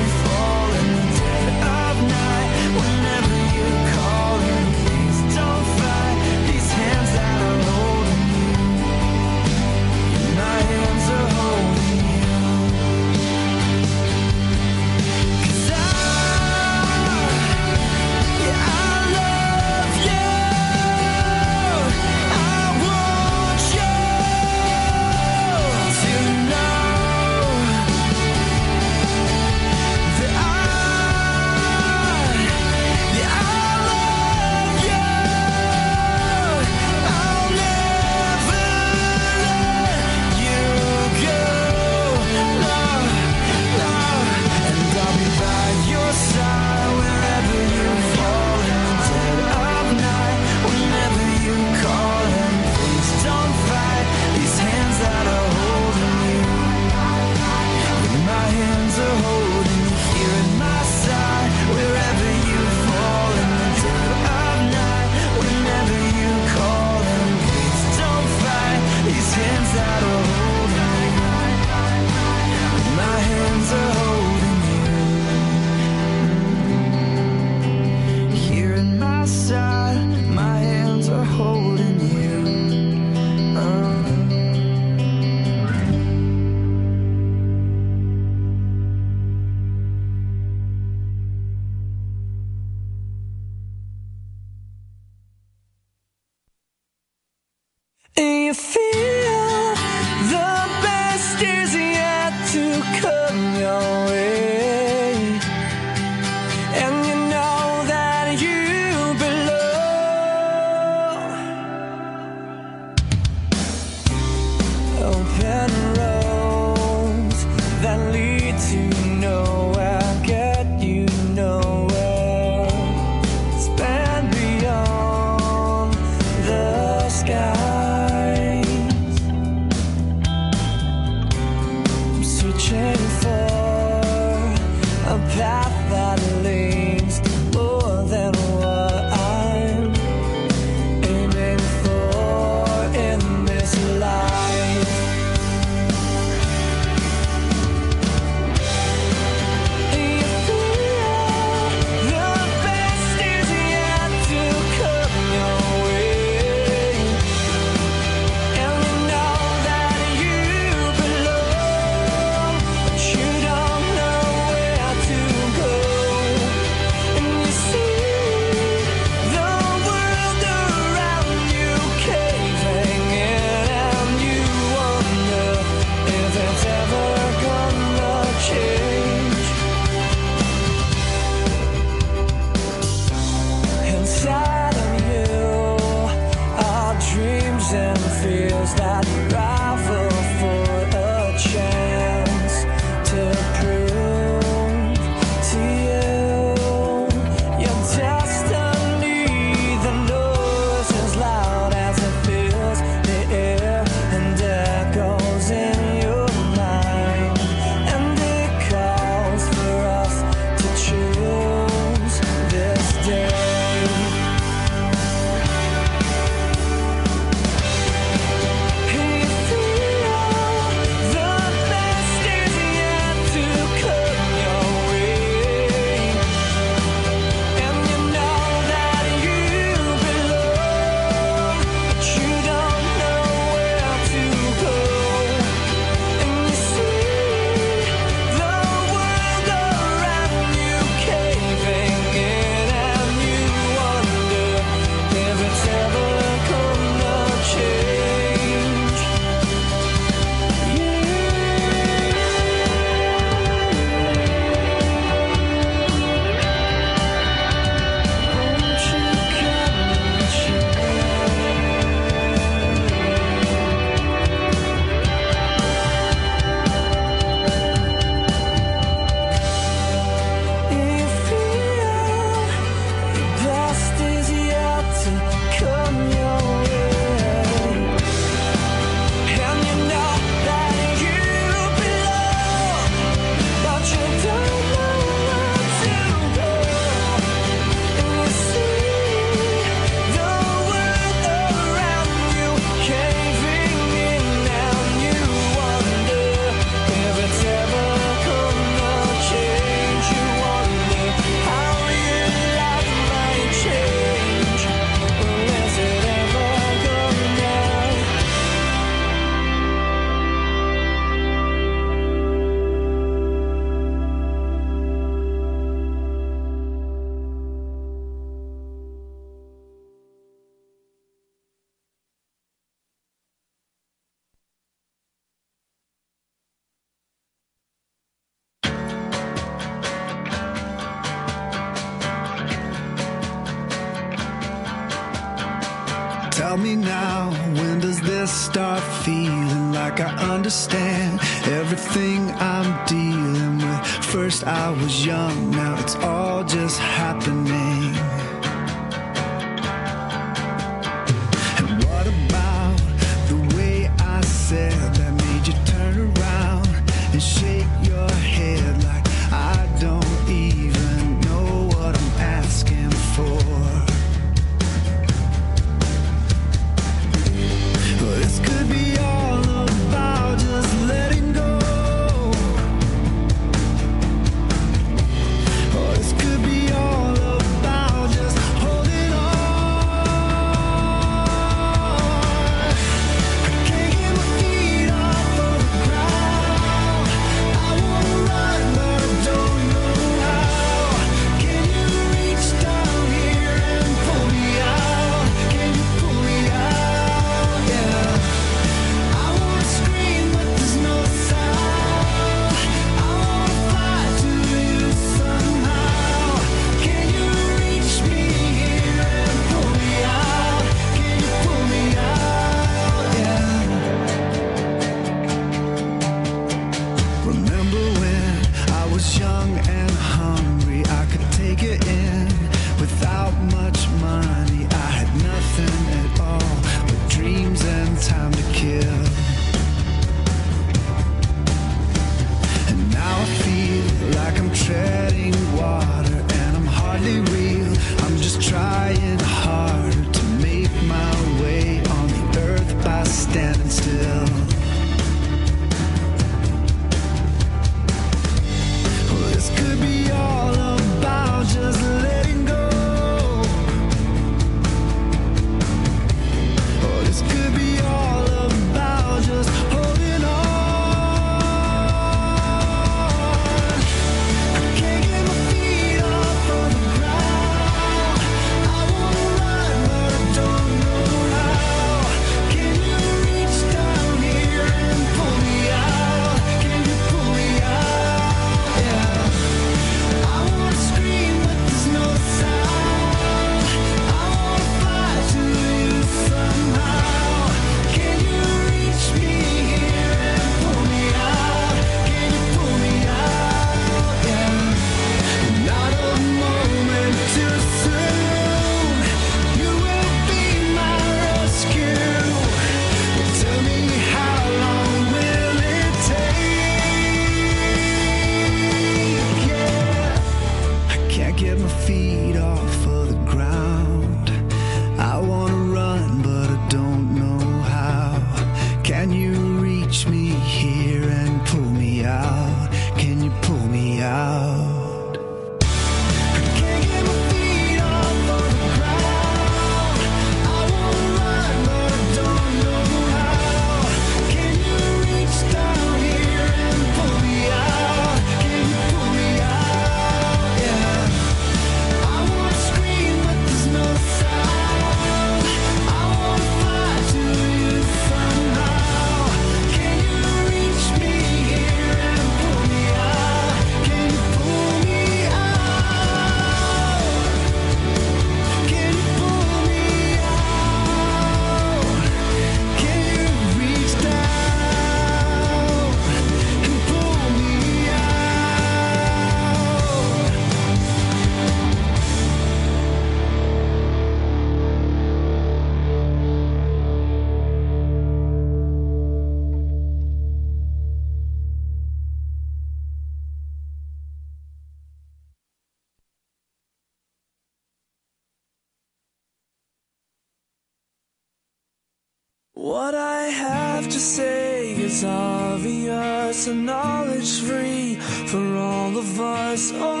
Obvious and knowledge free for all of us are.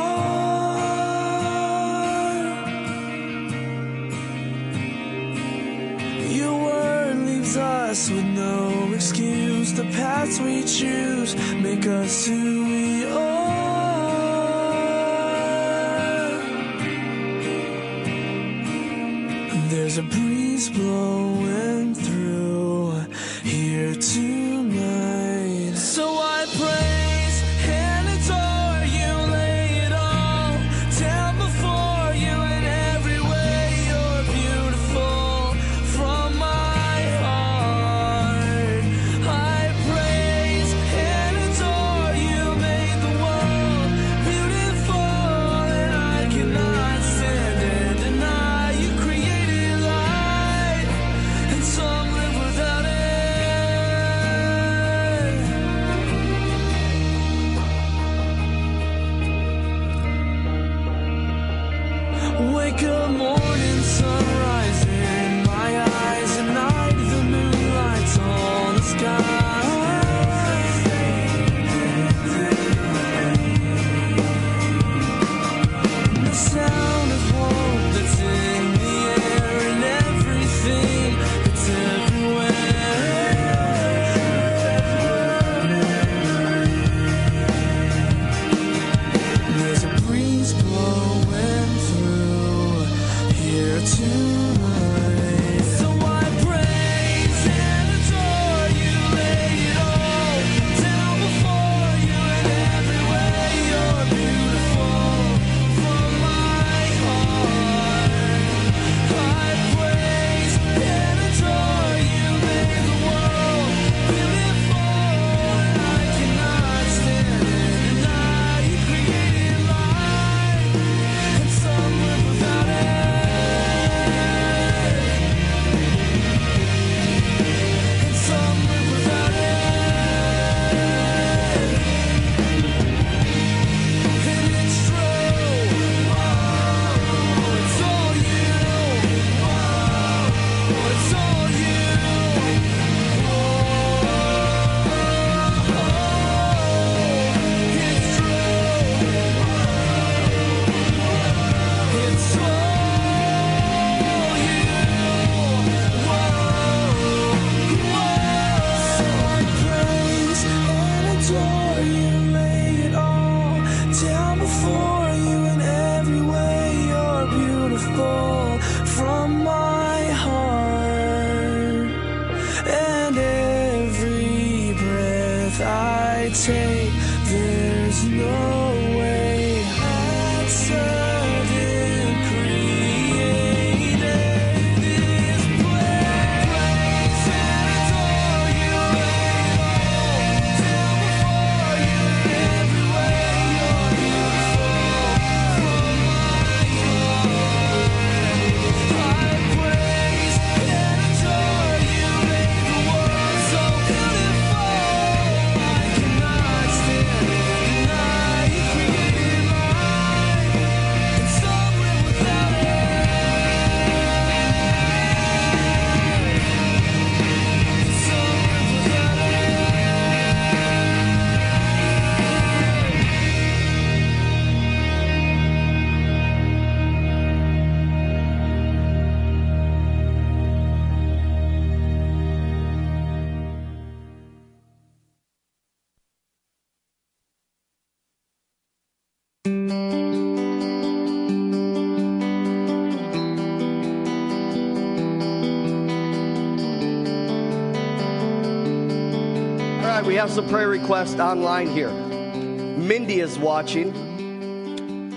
We have some prayer requests online here. Mindy is watching.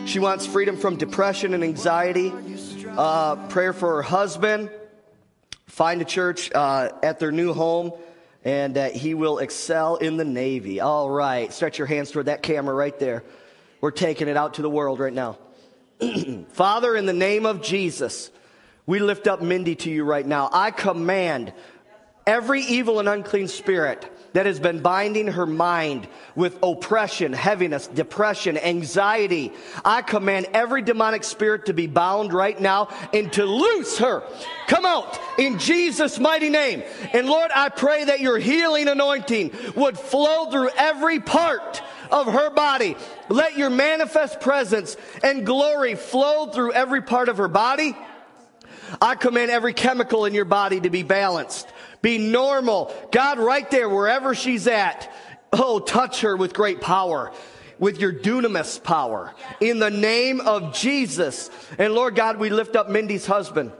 She wants freedom from depression and anxiety. Uh, prayer for her husband. Find a church uh, at their new home, and that he will excel in the Navy. All right, stretch your hands toward that camera right there. We're taking it out to the world right now. Father, in the name of Jesus, we lift up Mindy to you right now. I command every evil and unclean spirit that has been binding her mind with oppression, heaviness, depression, anxiety. I command every demonic spirit to be bound right now and to loose her. Come out in Jesus' mighty name. And Lord, I pray that your healing anointing would flow through every part of her body. Let your manifest presence and glory flow through every part of her body. I command every chemical in your body to be balanced, be normal. God, right there, wherever she's at, oh, touch her with great power. With your dunamis power in the name of Jesus. And Lord God, we lift up Mindy's husband.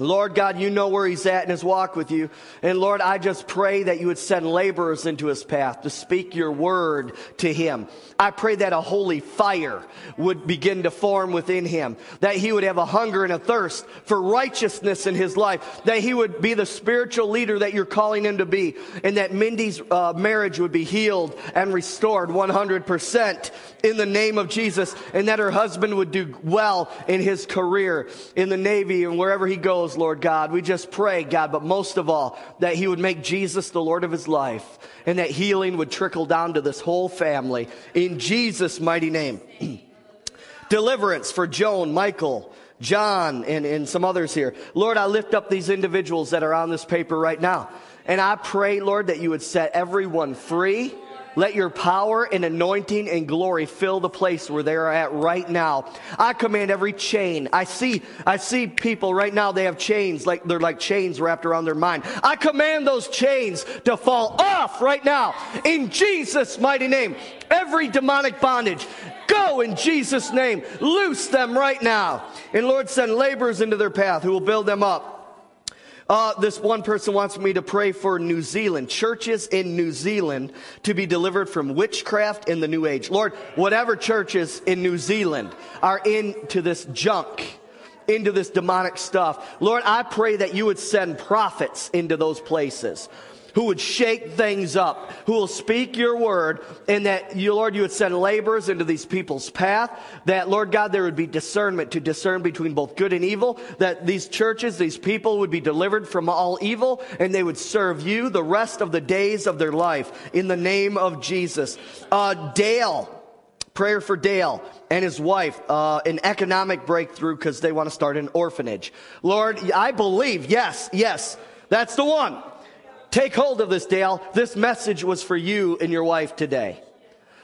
Lord God, you know where he's at in his walk with you. And Lord, I just pray that you would send laborers into his path to speak your word to him. I pray that a holy fire would begin to form within him, that he would have a hunger and a thirst for righteousness in his life, that he would be the spiritual leader that you're calling him to be, and that Mindy's uh, marriage would be healed and restored 100% in the name of Jesus, and that her husband would do well in his career in the Navy and wherever he goes, Lord God. We just pray, God, but most of all, that he would make Jesus the Lord of his life, and that healing would trickle down to this whole family in Jesus' mighty name. Deliverance for Joan, Michael, John, and, and some others here. Lord, I lift up these individuals that are on this paper right now. And I pray, Lord, that you would set everyone free. Let your power and anointing and glory fill the place where they are at right now. I command every chain. I see, I see people right now, they have chains, like they're like chains wrapped around their mind. I command those chains to fall off right now in Jesus' mighty name. Every demonic bondage, go in Jesus' name. Loose them right now. And Lord, send laborers into their path who will build them up. Uh, this one person wants me to pray for New Zealand, churches in New Zealand to be delivered from witchcraft in the new age. Lord, whatever churches in New Zealand are into this junk, into this demonic stuff, Lord, I pray that you would send prophets into those places who would shake things up, who will speak your word, and that you, Lord, you would send laborers into these people's path, that, Lord God, there would be discernment to discern between both good and evil, that these churches, these people would be delivered from all evil, and they would serve you the rest of the days of their life in the name of Jesus. Uh, Dale, prayer for Dale and his wife, uh, an economic breakthrough because they want to start an orphanage. Lord, I believe, yes, yes, that's the one. Take hold of this, Dale. This message was for you and your wife today.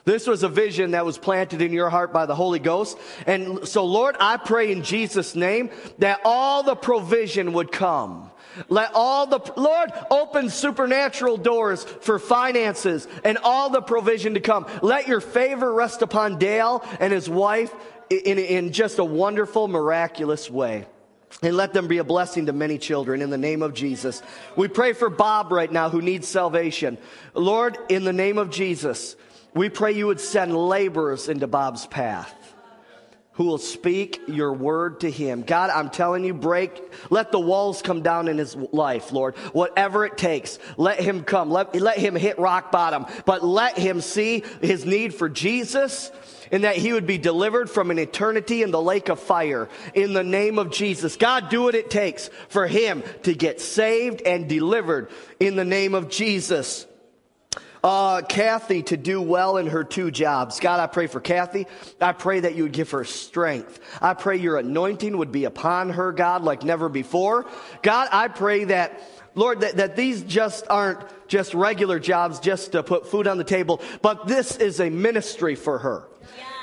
This was a vision that was planted in your heart by the Holy Ghost. And so, Lord, I pray in Jesus' name that all the provision would come. Let all the, Lord, open supernatural doors for finances and all the provision to come. Let your favor rest upon Dale and his wife in, in just a wonderful, miraculous way. And let them be a blessing to many children in the name of Jesus. We pray for Bob right now who needs salvation. Lord, in the name of Jesus, we pray you would send laborers into Bob's path who will speak your word to him. God, I'm telling you, break, let the walls come down in his life, Lord. Whatever it takes, let him come. Let, let him hit rock bottom, but let him see his need for Jesus and that he would be delivered from an eternity in the lake of fire in the name of Jesus. God, do what it takes for him to get saved and delivered in the name of Jesus uh, Kathy to do well in her two jobs. God, I pray for Kathy. I pray that you would give her strength. I pray your anointing would be upon her, God, like never before. God, I pray that, Lord, that, that these just aren't just regular jobs just to put food on the table, but this is a ministry for her.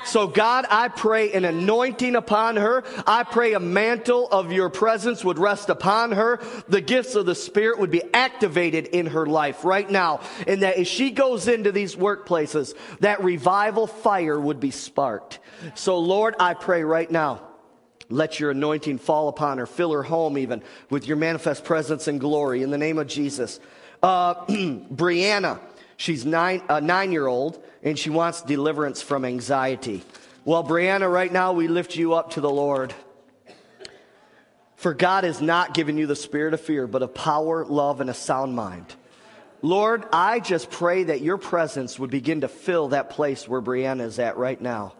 So, God, I pray an anointing upon her. I pray a mantle of your presence would rest upon her. The gifts of the Spirit would be activated in her life right now. And that as she goes into these workplaces, that revival fire would be sparked. So, Lord, I pray right now. Let your anointing fall upon her. Fill her home even with your manifest presence and glory in the name of Jesus. Uh, Brianna, she's nine, a nine year old and she wants deliverance from anxiety. Well, Brianna, right now we lift you up to the Lord. For God has not given you the spirit of fear, but of power, love, and a sound mind. Lord, I just pray that your presence would begin to fill that place where Brianna is at right now.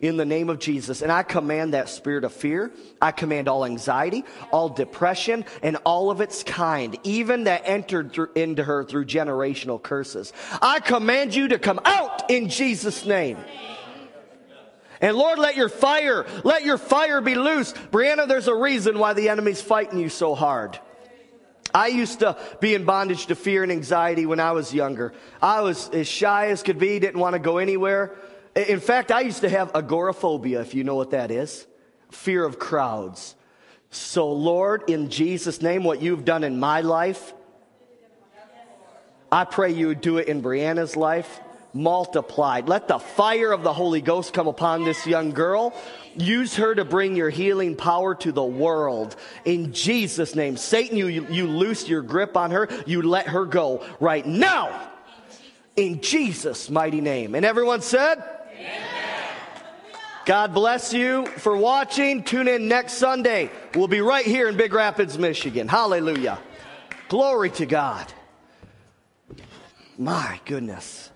In the name of Jesus. And I command that spirit of fear. I command all anxiety, all depression, and all of its kind, even that entered through, into her through generational curses. I command you to come out in Jesus' name. And Lord, let your fire, let your fire be loose. Brianna, there's a reason why the enemy's fighting you so hard. I used to be in bondage to fear and anxiety when I was younger. I was as shy as could be, didn't want to go anywhere. In fact, I used to have agoraphobia, if you know what that is fear of crowds. So, Lord, in Jesus' name, what you've done in my life, I pray you would do it in Brianna's life, multiplied. Let the fire of the Holy Ghost come upon this young girl. Use her to bring your healing power to the world. In Jesus' name. Satan, you, you, you loose your grip on her. You let her go right now. In Jesus' mighty name. And everyone said, God bless you for watching. Tune in next Sunday. We'll be right here in Big Rapids, Michigan. Hallelujah. Glory to God. My goodness.